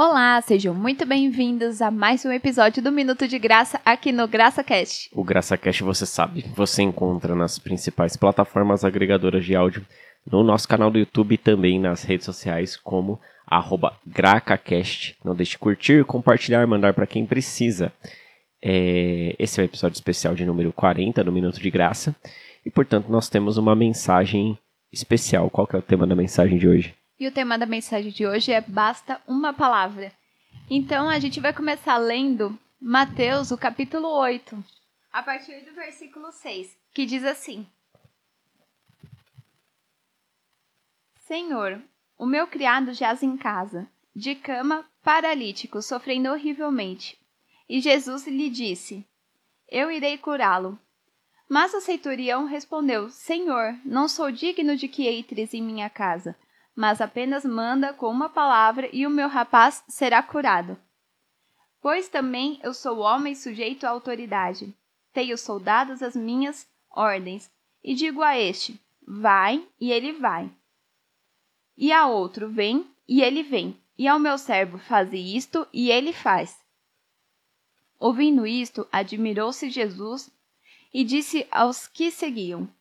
Olá, sejam muito bem-vindos a mais um episódio do Minuto de Graça aqui no GraçaCast. O GraçaCast, você sabe, você encontra nas principais plataformas agregadoras de áudio, no nosso canal do YouTube e também nas redes sociais como GracaCast. Não deixe de curtir, compartilhar, mandar para quem precisa. É, esse é o episódio especial de número 40 do Minuto de Graça e, portanto, nós temos uma mensagem especial. Qual que é o tema da mensagem de hoje? E o tema da mensagem de hoje é Basta uma palavra. Então a gente vai começar lendo Mateus, o capítulo 8, a partir do versículo 6, que diz assim: Senhor, o meu criado jaz em casa, de cama, paralítico, sofrendo horrivelmente. E Jesus lhe disse: Eu irei curá-lo. Mas o centurião respondeu: Senhor, não sou digno de que entres em minha casa mas apenas manda com uma palavra e o meu rapaz será curado. Pois também eu sou homem sujeito à autoridade. Tenho soldados às minhas ordens, e digo a este: vai, e ele vai. E a outro: vem, e ele vem. E ao meu servo: faze isto, e ele faz. Ouvindo isto, admirou-se Jesus e disse aos que seguiam: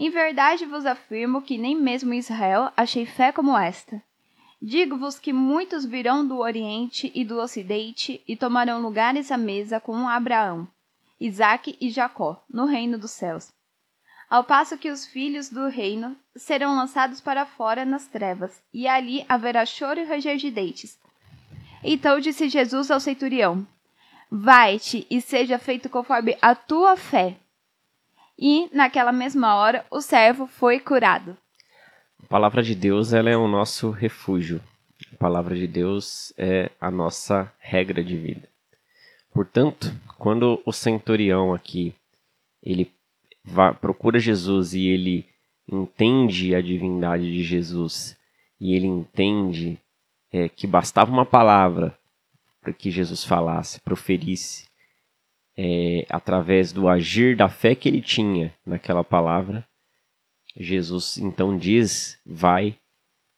em verdade vos afirmo que nem mesmo em Israel achei fé como esta. Digo-vos que muitos virão do Oriente e do Ocidente e tomarão lugares à mesa com Abraão, Isaque e Jacó, no reino dos céus. Ao passo que os filhos do reino serão lançados para fora nas trevas, e ali haverá choro e ranger de dentes. Então disse Jesus ao centurião: Vai-te e seja feito conforme a tua fé e, naquela mesma hora, o servo foi curado. A palavra de Deus ela é o nosso refúgio. A palavra de Deus é a nossa regra de vida. Portanto, quando o centurião aqui ele procura Jesus e ele entende a divindade de Jesus e ele entende é, que bastava uma palavra para que Jesus falasse, proferisse, é, através do agir da fé que ele tinha naquela palavra, Jesus então diz: Vai,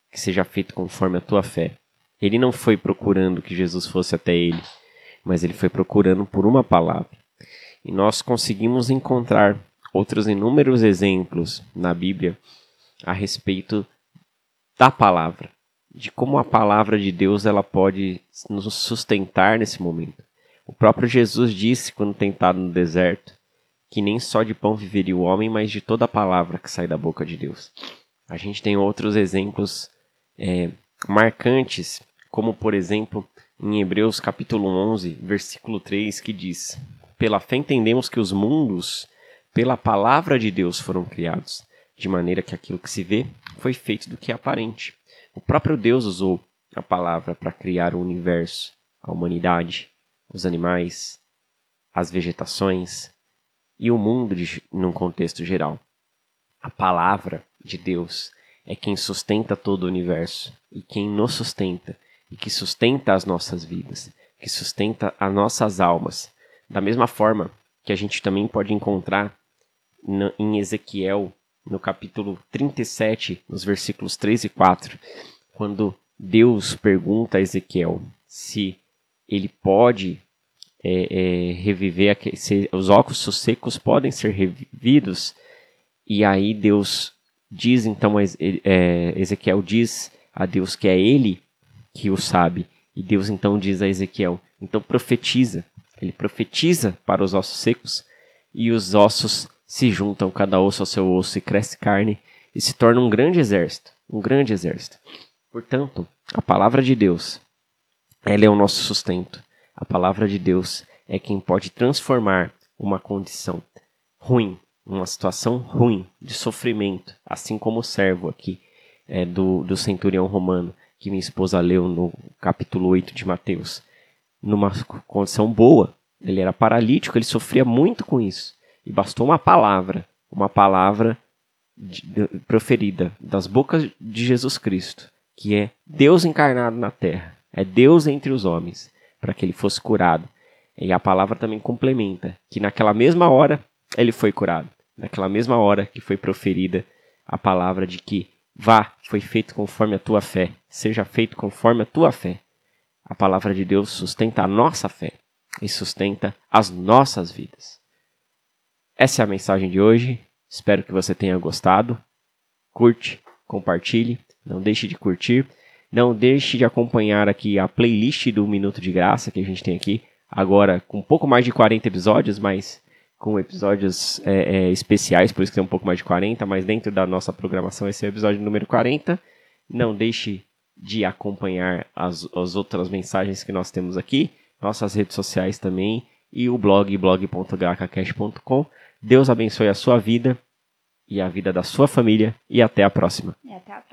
que seja feito conforme a tua fé. Ele não foi procurando que Jesus fosse até ele, mas ele foi procurando por uma palavra. E nós conseguimos encontrar outros inúmeros exemplos na Bíblia a respeito da palavra, de como a palavra de Deus ela pode nos sustentar nesse momento. O próprio Jesus disse, quando tentado no deserto, que nem só de pão viveria o homem, mas de toda a palavra que sai da boca de Deus. A gente tem outros exemplos é, marcantes, como por exemplo em Hebreus capítulo 11, versículo 3, que diz: Pela fé entendemos que os mundos, pela palavra de Deus, foram criados, de maneira que aquilo que se vê foi feito do que é aparente. O próprio Deus usou a palavra para criar o universo, a humanidade, os animais, as vegetações e o mundo de, num contexto geral. A palavra de Deus é quem sustenta todo o universo e quem nos sustenta e que sustenta as nossas vidas, que sustenta as nossas almas. Da mesma forma que a gente também pode encontrar em Ezequiel, no capítulo 37, nos versículos 3 e 4, quando Deus pergunta a Ezequiel se ele pode é, é, reviver, se, os óculos secos podem ser revividos, e aí Deus diz, então, é, Ezequiel diz a Deus que é ele que o sabe, e Deus então diz a Ezequiel, então profetiza, ele profetiza para os ossos secos, e os ossos se juntam, cada osso ao seu osso, e cresce carne, e se torna um grande exército, um grande exército. Portanto, a palavra de Deus ela é o nosso sustento. A palavra de Deus é quem pode transformar uma condição ruim, uma situação ruim de sofrimento, assim como o servo aqui é, do, do centurião romano, que minha esposa leu no capítulo 8 de Mateus, numa condição boa. Ele era paralítico, ele sofria muito com isso. E bastou uma palavra, uma palavra de, de, proferida das bocas de Jesus Cristo, que é Deus encarnado na terra é Deus entre os homens, para que ele fosse curado. E a palavra também complementa que naquela mesma hora ele foi curado. Naquela mesma hora que foi proferida a palavra de que vá, foi feito conforme a tua fé, seja feito conforme a tua fé. A palavra de Deus sustenta a nossa fé e sustenta as nossas vidas. Essa é a mensagem de hoje. Espero que você tenha gostado. Curte, compartilhe, não deixe de curtir. Não deixe de acompanhar aqui a playlist do Minuto de Graça que a gente tem aqui. Agora com um pouco mais de 40 episódios, mas com episódios é, é, especiais, por isso que tem um pouco mais de 40, mas dentro da nossa programação esse é o episódio número 40. Não deixe de acompanhar as, as outras mensagens que nós temos aqui, nossas redes sociais também e o blog blog.gracacast.com. Deus abençoe a sua vida e a vida da sua família e até a próxima. E até a próxima.